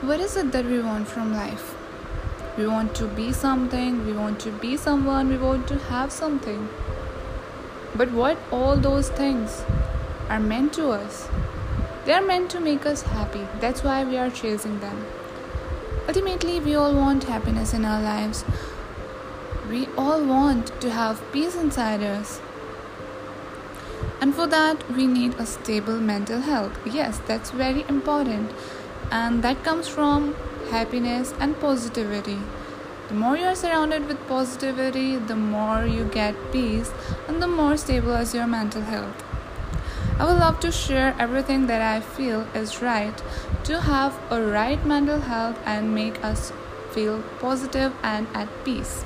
What is it that we want from life? We want to be something, we want to be someone, we want to have something. But what all those things are meant to us? They are meant to make us happy. That's why we are chasing them. Ultimately, we all want happiness in our lives. We all want to have peace inside us. And for that, we need a stable mental health. Yes, that's very important. And that comes from happiness and positivity. The more you are surrounded with positivity, the more you get peace and the more stable is your mental health. I would love to share everything that I feel is right to have a right mental health and make us feel positive and at peace.